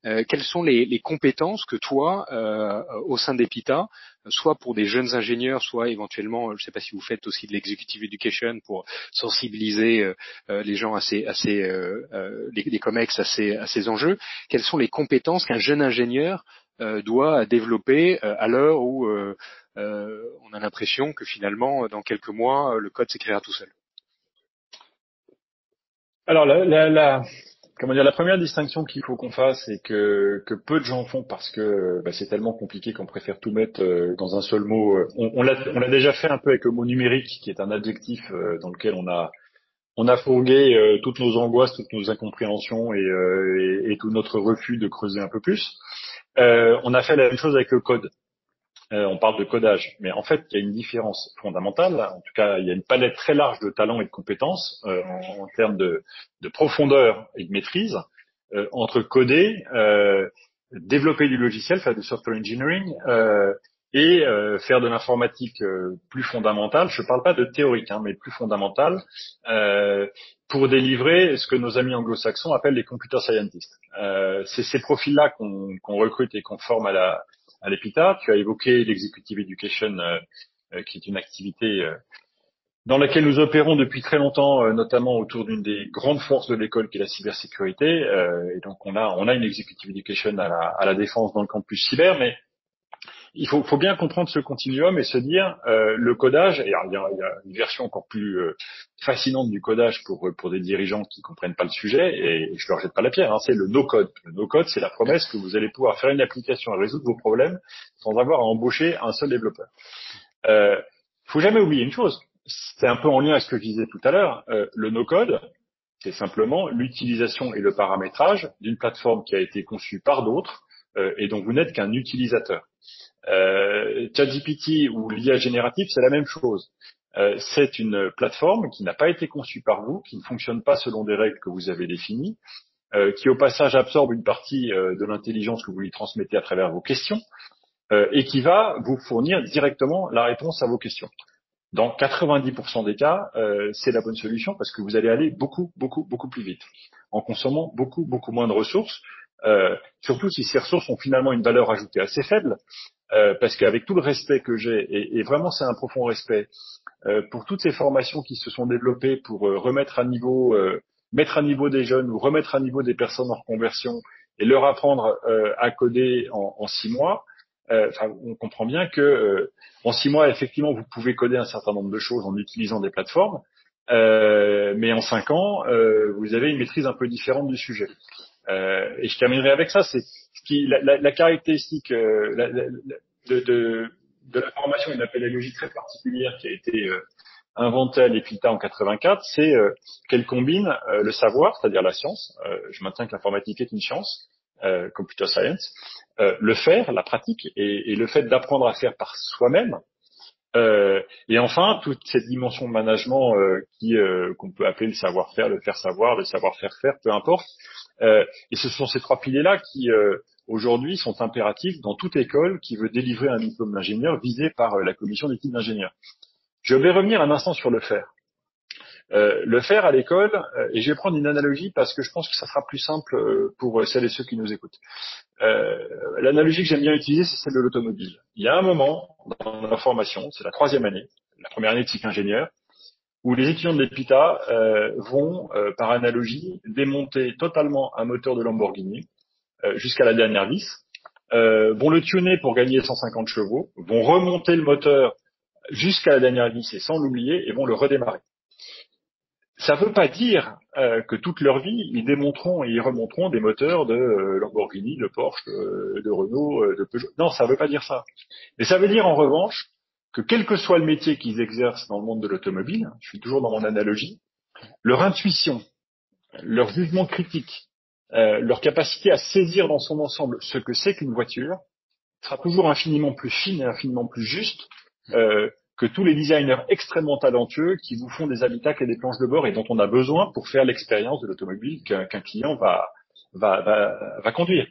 quelles sont les, les, compétences que toi, au sein d'EPITA, soit pour des jeunes ingénieurs, soit éventuellement, je ne sais pas si vous faites aussi de l'executive education pour sensibiliser les gens à ces, à ces les, COMEX à ces, à ces enjeux, quelles sont les compétences qu'un jeune ingénieur euh, doit développer euh, à l'heure où euh, on a l'impression que finalement, dans quelques mois, le code s'écrira tout seul? Alors la, comment dire, la première distinction qu'il faut qu'on fasse et que, que peu de gens font parce que bah, c'est tellement compliqué qu'on préfère tout mettre dans un seul mot. On, on l'a déjà fait un peu avec le mot numérique, qui est un adjectif dans lequel on a on a fourgué toutes nos angoisses, toutes nos incompréhensions et, et, tout notre refus de creuser un peu plus. Euh, on a fait la même chose avec le code. Euh, on parle de codage, mais en fait, il y a une différence fondamentale. En tout cas, il y a une palette très large de talents et de compétences euh, en, termes de, profondeur et de maîtrise entre coder, développer du logiciel, faire du software engineering, et euh, faire de l'informatique euh, plus fondamentale. Je ne parle pas de théorique, hein, mais plus fondamentale, euh, pour délivrer ce que nos amis anglo-saxons appellent les computer scientists. C'est ces profils-là qu'on recrute et qu'on forme à la à l'EPITA. Tu as évoqué l'executive education, qui est une activité dans laquelle nous opérons depuis très longtemps, notamment autour d'une des grandes forces de l'école qui est la cybersécurité. et donc on a on a une executive education à la, à la défense dans le campus cyber, mais il faut, faut, bien comprendre ce continuum et se dire euh, le codage. Et il, y a, il, y a, une version encore plus euh, fascinante du codage pour pour des dirigeants qui comprennent pas le sujet. Et je leur jette pas la pierre. Hein, c'est le no-code. Le no-code, c'est la promesse que vous allez pouvoir faire une application et résoudre vos problèmes sans avoir à embaucher un seul développeur. Euh, faut jamais oublier une chose. C'est un peu en lien avec ce que je disais tout à l'heure. Euh, le no-code, c'est simplement l'utilisation et le paramétrage d'une plateforme qui a été conçue par d'autres euh, et dont vous n'êtes qu'un utilisateur. Euh, ChatGPT ou l'IA générative, c'est la même chose. Euh, c'est une plateforme qui n'a pas été conçue par vous, qui ne fonctionne pas selon des règles que vous avez définies, euh, qui au passage absorbe une partie euh, de l'intelligence que vous lui transmettez à travers vos questions, euh, et qui va vous fournir directement la réponse à vos questions. Dans 90% des cas, c'est la bonne solution parce que vous allez aller beaucoup, beaucoup, beaucoup plus vite, en consommant beaucoup, beaucoup moins de ressources, surtout si ces ressources ont finalement une valeur ajoutée assez faible, euh, parce qu'avec tout le respect que j'ai, et, vraiment c'est un profond respect, euh, pour toutes ces formations qui se sont développées pour euh, remettre à niveau, euh, mettre à niveau des jeunes ou remettre à niveau des personnes en reconversion et leur apprendre euh, à coder en, en, six mois, on comprend bien que en six mois, effectivement, vous pouvez coder un certain nombre de choses en utilisant des plateformes, mais en cinq ans, vous avez une maîtrise un peu différente du sujet. Et je terminerai avec ça, c'est qui, la, la, la caractéristique euh, la, de, de, de, la formation, une pédagogie très particulière qui a été euh, inventée à l'EPITA en 84, c'est euh, qu'elle combine le savoir, c'est-à-dire la science. je maintiens que l'informatique est une science, computer science, le faire, la pratique, et, et le fait d'apprendre à faire par soi-même. et enfin, toute cette dimension de management qui qu'on peut appeler le savoir-faire, le faire savoir, le savoir-faire faire, peu importe. Et ce sont ces trois piliers-là qui aujourd'hui sont impératifs dans toute école qui veut délivrer un diplôme d'ingénieur visé par euh, la commission d'études d'ingénieurs. Je vais revenir un instant sur le faire. Euh, le faire à l'école, euh, et je vais prendre une analogie parce que je pense que ça sera plus simple pour celles et ceux qui nous écoutent. L'analogie que j'aime bien utiliser, c'est celle de l'automobile. Il y a un moment dans la formation, c'est la troisième année, la première année de cycle ingénieur, où les étudiants de l'EPITA vont, par analogie, démonter totalement un moteur de Lamborghini euh, jusqu'à la dernière vis, euh, vont le tuner pour gagner 150 chevaux, vont remonter le moteur jusqu'à la dernière vis et sans l'oublier et vont le redémarrer. Ça ne veut pas dire euh, que toute leur vie, ils démonteront et ils remonteront des moteurs de Lamborghini, de Porsche, de Renault, de Peugeot. Non, ça ne veut pas dire ça. Mais ça veut dire en revanche que quel que soit le métier qu'ils exercent dans le monde de l'automobile, je suis toujours dans mon analogie, leur intuition, leur jugement critique, euh, leur capacité à saisir dans son ensemble ce que c'est qu'une voiture sera toujours infiniment plus fine et infiniment plus juste euh, que tous les designers extrêmement talentueux qui vous font des habitacles et des planches de bord et dont on a besoin pour faire l'expérience de l'automobile qu'un client va, va, va, va conduire.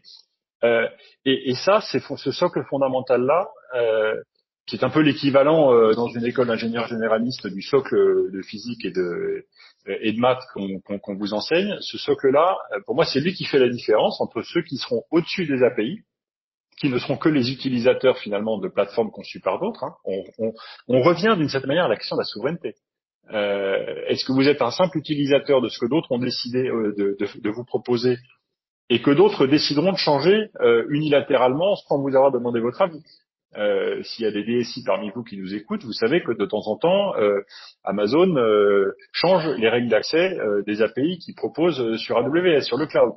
Euh, et, ça, c'est ce socle fondamental-là, euh, qui est un peu l'équivalent euh, dans une école d'ingénieur généraliste du socle de physique et de, euh, et de maths qu'on vous enseigne, ce socle-là, euh, pour moi, c'est lui qui fait la différence entre ceux qui seront au-dessus des API, qui ne seront que les utilisateurs finalement de plateformes conçues par d'autres. Hein. On, on, on, revient d'une certaine manière à la question de la souveraineté. Euh, Est-ce que vous êtes un simple utilisateur de ce que d'autres ont décidé euh, de, de, de, vous proposer et que d'autres décideront de changer euh, unilatéralement sans vous avoir demandé votre avis? Euh, s'il y a des DSI parmi vous qui nous écoutent, vous savez que de temps en temps, euh, Amazon euh, change les règles d'accès des API qu'il propose sur AWS, sur le cloud.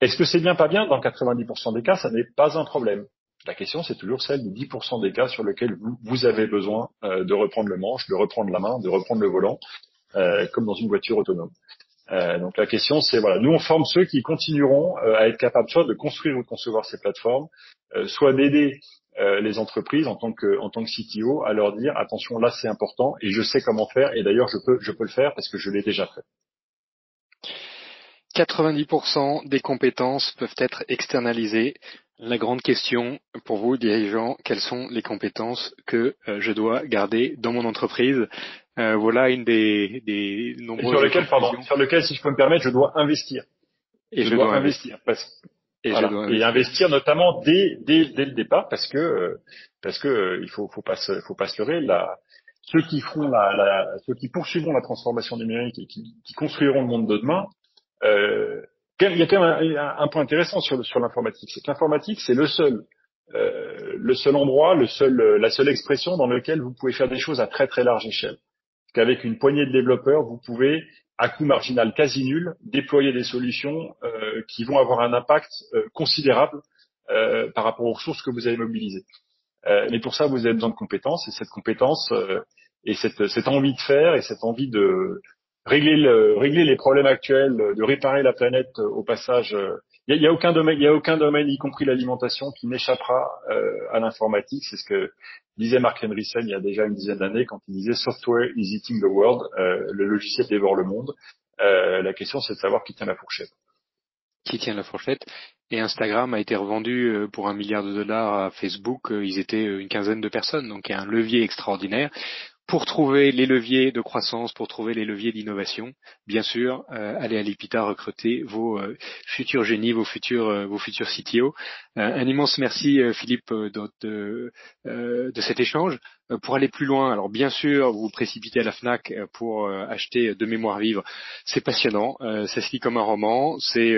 Est-ce que c'est bien pas bien? Dans 90% des cas, ça n'est pas un problème. La question, c'est toujours celle de 10% des cas sur lesquels vous, vous avez besoin de reprendre le manche, de reprendre la main, de reprendre le volant, comme dans une voiture autonome. Euh, donc la question c'est voilà, nous on forme ceux qui continueront euh, à être capables soit de construire ou de concevoir ces plateformes, euh, soit d'aider les entreprises en tant que en tant que CTO à leur dire attention là c'est important et je sais comment faire et d'ailleurs je peux je peux le faire parce que je l'ai déjà fait. 90% des compétences peuvent être externalisées. La grande question pour vous, dirigeants, quelles sont les compétences que euh, je dois garder dans mon entreprise? Euh, Voilà une des, des nombreuses. sur lequel, pardon, sur lequel, si je peux me permettre, je dois investir. Et je, dois, investir. et, et, investir notamment dès, dès, dès, le départ parce que euh, parce que il faut faut pas se, faut pas se leurrer la ceux qui feront la, la, ceux qui poursuivront la transformation numérique et qui, qui construiront le monde de demain euh, il y a quand même un, point intéressant sur, sur l'informatique, c'est que l'informatique, c'est le seul, euh, le seul endroit, le seul, la seule expression dans lequel vous pouvez faire des choses à très très large échelle. Qu'avec une poignée de développeurs, vous pouvez, à coût marginal quasi nul, déployer des solutions euh, qui vont avoir un impact euh, considérable euh, par rapport aux ressources que vous avez mobilisées. Euh, mais pour ça, vous avez besoin de compétences, et cette compétence et cette, cette envie de faire et cette envie de, régler, le, régler les problèmes actuels, de réparer la planète euh, au passage. Il euh, n'y a, a, aucun domaine, il y a aucun domaine, y compris l'alimentation, qui n'échappera euh, à l'informatique. C'est ce que disait Mark Henrison il y a déjà une dizaine d'années quand il disait "Software is eating the world", le logiciel dévore le monde. la question, c'est de savoir qui tient la fourchette. Qui tient la fourchette et Instagram a été revendu pour un milliard de dollars à Facebook. Ils étaient une quinzaine de personnes, donc il y a un levier extraordinaire pour trouver les leviers de croissance, pour trouver les leviers d'innovation, bien sûr, euh, allez à l'IPITA recruter vos euh, futurs génies, vos futurs, euh, vos futurs CTO. un immense merci Philippe de, de, de, cet échange. pour aller plus loin, alors bien sûr, vous vous précipitez à la Fnac pour acheter de mémoire vivre. C'est passionnant, ça se lit comme un roman, c'est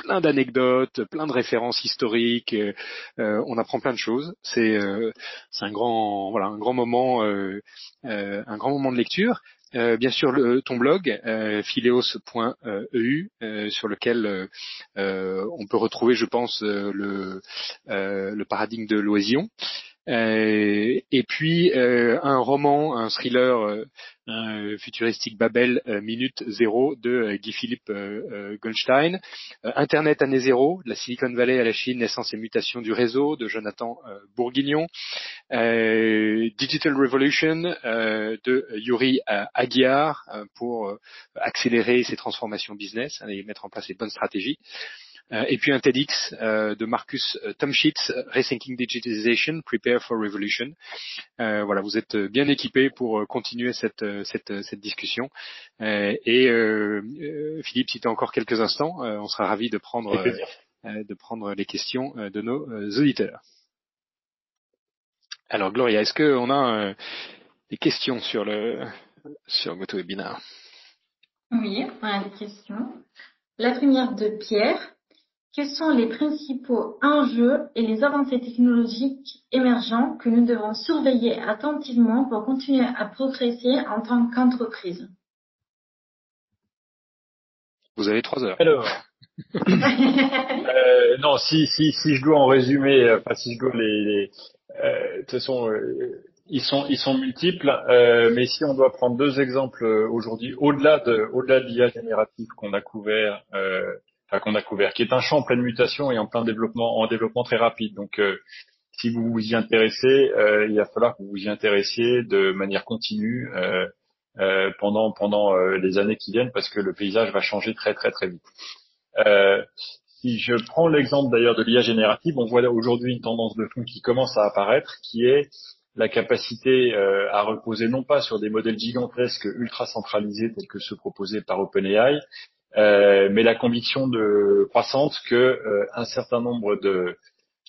plein d'anecdotes, plein de références historiques. Euh, euh, on apprend plein de choses. C'est euh, c'est un grand voilà un grand moment un grand moment de lecture. bien sûr, ton blog, phileos.eu, sur lequel on peut retrouver, je pense, le, le paradigme de l'ohésion. Euh, et puis euh, un roman, un thriller euh, un futuristique Babel minute zéro de Guy Philippe Goldstein, Internet année zéro, la Silicon Valley à la Chine, naissance et mutation du réseau de Jonathan Bourguignon, Digital Revolution de Yuri Aguiar pour accélérer ses transformations business et mettre en place les bonnes stratégies. Euh, et puis un TEDx euh, de Marcus euh, Tomschitz, Rethinking Digitization, Prepare for Revolution. voilà, vous êtes bien équipés pour continuer cette, cette, cette discussion. et Philippe, si tu as encore quelques instants, on sera ravis de prendre, de prendre les questions de nos auditeurs. Alors Gloria, est-ce qu'on a des questions sur le sur GoToWebinar Oui, on a des questions. La première de Pierre. Quels sont les principaux enjeux et les avancées technologiques émergents que nous devons surveiller attentivement pour continuer à progresser en tant qu'entreprise? Vous avez trois heures. Alors, <laughs> euh, non, si, si, si je dois en résumer, euh, enfin si je dois les, les euh, de toute façon, euh, ils sont, ils sont multiples, euh, mais si on doit prendre deux exemples aujourd'hui, au-delà de, au-delà de l'IA générative qu'on a couvert qu'on a couvert, qui est un champ en pleine mutation et en plein développement, en développement très rapide. Donc, euh, si vous vous y intéressez, euh, il va falloir que vous vous y intéressiez de manière continue euh, pendant pendant les années qui viennent, parce que le paysage va changer très très très vite. si je prends l'exemple d'ailleurs de l'IA générative, on voit aujourd'hui une tendance de fond qui commence à apparaître, qui est la capacité à reposer non pas sur des modèles gigantesques ultra centralisés tels que ceux proposés par OpenAI, euh, mais la conviction de croissante que euh, un certain nombre de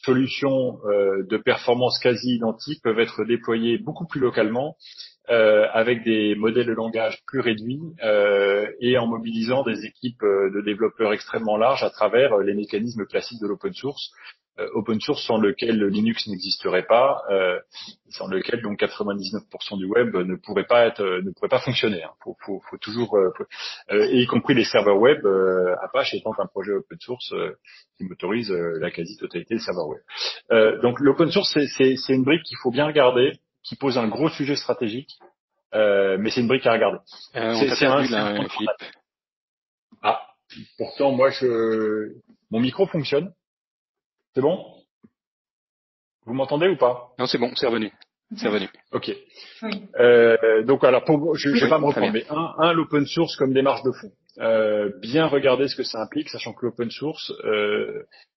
solutions euh, de performance quasi identiques peuvent être déployées beaucoup plus localement avec des modèles de langage plus réduits et en mobilisant des équipes de développeurs extrêmement larges à travers les mécanismes classiques de l'open source, euh, open source sans lequel Linux n'existerait pas, euh, sans lequel donc 99% du web ne pourrait pas être, euh, ne pourrait pas fonctionner. Hein. Faut, faut, faut toujours, et y compris les serveurs web, Apache étant un projet open source qui motorise la quasi-totalité des serveurs web. donc l'open source, c'est une brique qu'il faut bien regarder, qui pose un gros sujet stratégique, mais c'est une brique à regarder. c'est un, là, Ah, pourtant moi je, mon micro fonctionne. C'est bon? Vous m'entendez ou pas? Non, c'est bon, c'est revenu. C'est revenu. Ok. Euh, donc voilà, pour, je ne vais pas me reprendre, mais un, un l'open source comme démarche de fond. bien regarder ce que ça implique, sachant que l'open source,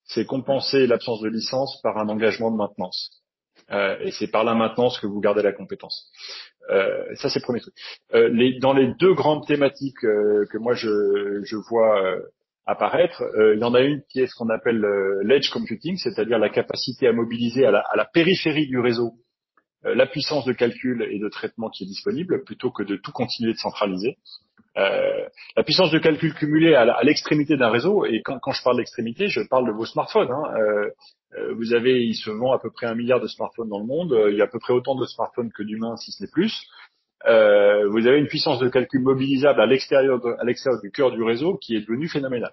c'est compenser l'absence de licence par un engagement de maintenance. Euh, et c'est par la maintenance que vous gardez la compétence. Euh, ça, c'est le premier truc. Euh, les, dans les deux grandes thématiques que moi je, je vois apparaître, il y en a une qui est ce qu'on appelle l'edge computing, c'est-à-dire la capacité à mobiliser à la, à la périphérie du réseau la puissance de calcul et de traitement qui est disponible, plutôt que de tout continuer de centraliser. Euh, la puissance de calcul cumulée à l'extrémité d'un réseau, et quand, quand, je parle d'extrémité, je parle de vos smartphones. Hein, euh, euh, vous avez, il se vend à peu près un milliard de smartphones dans le monde. Euh, il y a à peu près autant de smartphones que d'humains, si ce n'est plus. Euh, vous avez une puissance de calcul mobilisable à l'extérieur, du cœur du réseau qui est devenue phénoménale.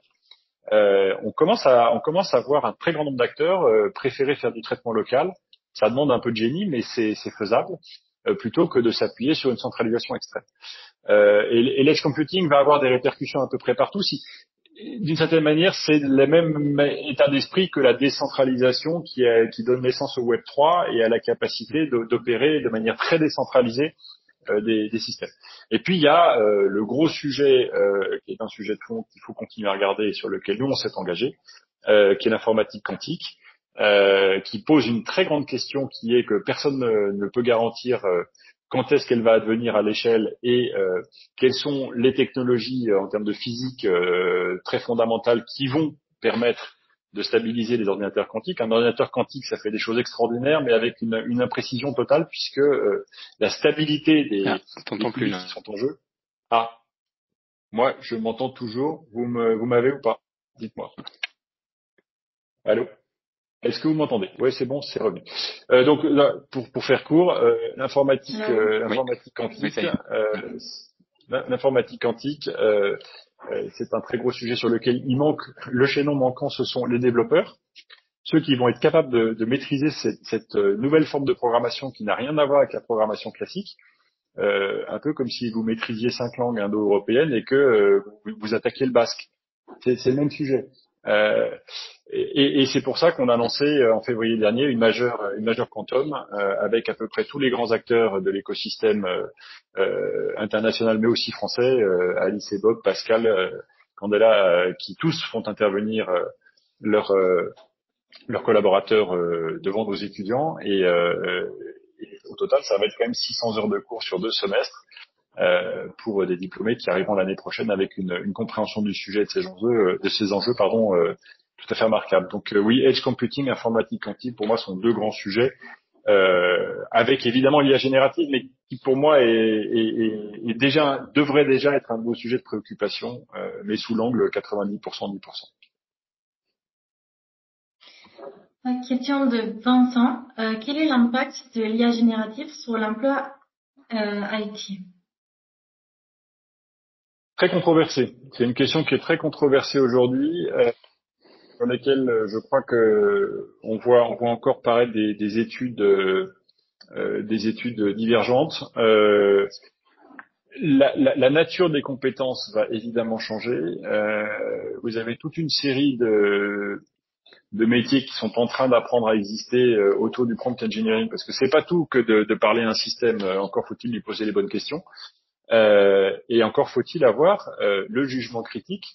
Euh, on commence à, on commence à voir un très grand nombre d'acteurs préférer faire du traitement local. Ça demande un peu de génie, mais c'est faisable, plutôt que de s'appuyer sur une centralisation extrême. et, et l'edge computing va avoir des répercussions à peu près partout. Si, d'une certaine manière, c'est le même état d'esprit que la décentralisation qui, qui, donne naissance au Web 3 et à la capacité d'opérer de manière très décentralisée euh, des, des, systèmes. Et puis il y a euh, le gros sujet euh, qui est un sujet de fond qu'il faut continuer à regarder et sur lequel nous on s'est engagé, euh, qui est l'informatique quantique, qui pose une très grande question qui est que personne ne, peut garantir quand est-ce qu'elle va advenir à l'échelle et euh, quelles sont les technologies euh, en termes de physique euh, très fondamentales qui vont permettre de stabiliser les ordinateurs quantiques. Un ordinateur quantique, ça fait des choses extraordinaires, mais avec une, une imprécision totale, puisque la stabilité des, ah, plus, qui sont en jeu. Ah, moi, je m'entends toujours. Vous me, vous m'avez ou pas? Dites-moi. Allô? Est-ce que vous m'entendez? Oui, c'est bon, c'est revenu. Euh, donc, pour, pour faire court, euh, l'informatique, euh, l'informatique quantique, euh, l'informatique quantique, euh, c'est un très gros sujet sur lequel il manque. Le chaînon manquant, ce sont les développeurs, ceux qui vont être capables de, de maîtriser cette, cette, nouvelle forme de programmation qui n'a rien à voir avec la programmation classique. un peu comme si vous maîtrisiez cinq langues indo-européennes et que vous, vous attaquiez le basque. C'est le même sujet. Euh, et, et c'est pour ça qu'on a lancé euh, en février dernier une majeure, une majeure quantum euh, avec à peu près tous les grands acteurs de l'écosystème euh, international, mais aussi français, Alice et Bob, Pascal, Candela, qui tous font intervenir leurs leurs collaborateurs devant nos étudiants. Et, et, au total, ça va être quand même 600 heures de cours sur deux semestres. Euh, pour des diplômés qui arriveront l'année prochaine avec une, compréhension du sujet de ces enjeux, de ces enjeux pardon, euh, tout à fait remarquable. Donc euh, oui, edge computing, informatique quantique, pour moi, sont deux grands sujets, euh, avec évidemment l'IA générative, mais qui pour moi est, déjà devrait déjà être un nouveau sujet de préoccupation, euh, mais sous l'angle 90% 10%. Question de Vincent. Euh, quel est l'impact de l'IA générative sur l'emploi IT Très controversé. C'est une question qui est très controversée aujourd'hui sur lesquels euh, je crois que on voit, on voit encore paraître des, des études, euh, euh, des études divergentes. Euh, la, la, la, nature des compétences va évidemment changer. Euh, vous avez toute une série de, de métiers qui sont en train d'apprendre à exister autour du prompt engineering, parce que c'est pas tout que de, de parler à un système. Encore faut-il lui poser les bonnes questions, et encore faut-il avoir le jugement critique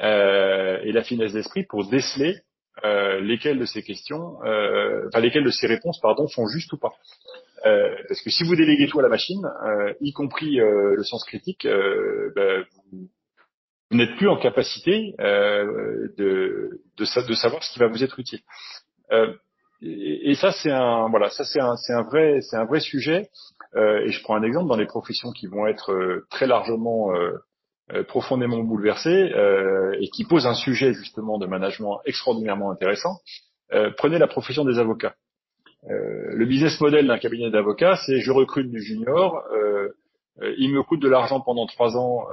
euh, et la finesse d'esprit pour déceler euh, lesquelles de ces questions, euh, enfin lesquelles de ces réponses, pardon, sont justes ou pas. Euh, parce que si vous déléguez tout à la machine, euh, y compris euh, le sens critique, ben, vous, n'êtes plus en capacité de, de, de, savoir ce qui va vous être utile. Et, et, ça, c'est un voilà, ça c'est un, un vrai, c'est un vrai sujet. Et je prends un exemple dans les professions qui vont être très largement euh, profondément bouleversé euh, et qui pose un sujet justement de management extraordinairement intéressant. Euh, prenez la profession des avocats. le business model d'un cabinet d'avocats, c'est je recrute du junior, il me coûte de l'argent pendant trois ans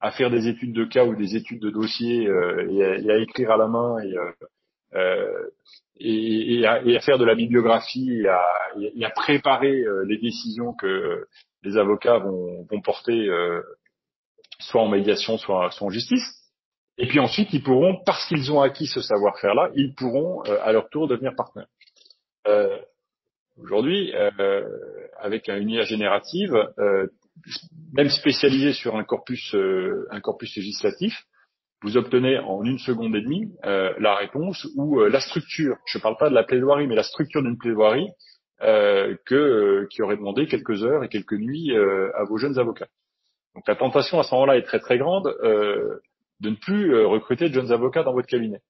à faire des études de cas ou des études de dossier et, à, écrire à la main et, et, à, faire de la bibliographie et à, préparer les décisions que les avocats vont, porter soit en médiation, soit, en justice. Et puis ensuite, ils pourront, parce qu'ils ont acquis ce savoir-faire-là, ils pourront euh, à leur tour devenir partenaires. Euh, Aujourd'hui, euh, avec une IA générative, euh, même spécialisé sur un corpus, un corpus législatif, vous obtenez en une seconde et demie la réponse ou la structure. Je ne parle pas de la plaidoirie, mais la structure d'une plaidoirie que qui aurait demandé quelques heures et quelques nuits à vos jeunes avocats. Donc la tentation à ce moment-là est très très grande euh, de ne plus euh, recruter de jeunes avocats dans votre cabinet.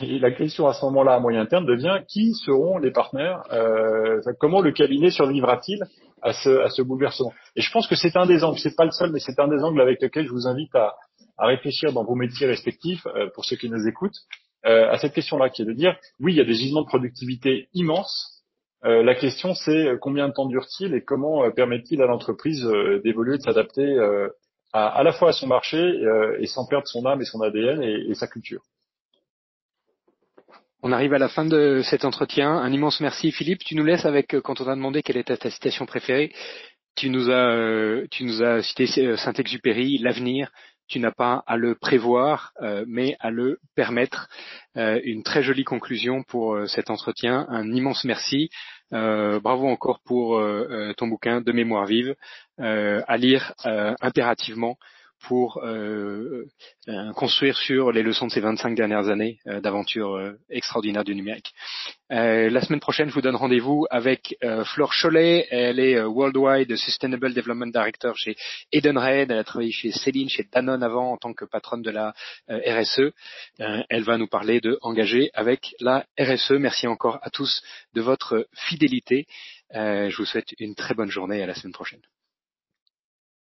Et la question à ce moment-là à moyen terme devient qui seront les partenaires euh, Comment le cabinet survivra-t-il à ce, à ce bouleversement Et je pense que c'est un des angles, c'est pas le seul, mais c'est un des angles avec lesquels je vous invite à, à réfléchir dans vos métiers respectifs, euh, pour ceux qui nous écoutent, euh, à cette question-là, qui est de dire oui, il y a des gisements de productivité immenses, euh, la question, c'est euh, combien de temps dure-t-il et comment euh, permet-il à l'entreprise d'évoluer, de s'adapter à, la fois à son marché et sans perdre son âme et son ADN et, sa culture. On arrive à la fin de cet entretien. Un immense merci, Philippe. Tu nous laisses avec, quand on a demandé quelle était ta citation préférée, tu nous as, tu nous as cité Saint-Exupéry, l'avenir, tu n'as pas à le prévoir, euh, mais à le permettre. Euh, une très jolie conclusion pour euh, cet entretien. Un immense merci. bravo encore pour ton bouquin de mémoire vive, à lire impérativement pour euh, euh, construire sur les leçons de ces 25 dernières années euh, d'aventure extraordinaire du numérique. la semaine prochaine, je vous donne rendez-vous avec Flore Cholet. Elle est Worldwide Sustainable Development Director chez Edenred. Elle a travaillé chez Céline, chez Danone avant en tant que patronne de la RSE. elle va nous parler de engager avec la RSE. Merci encore à tous de votre fidélité. je vous souhaite une très bonne journée et à la semaine prochaine.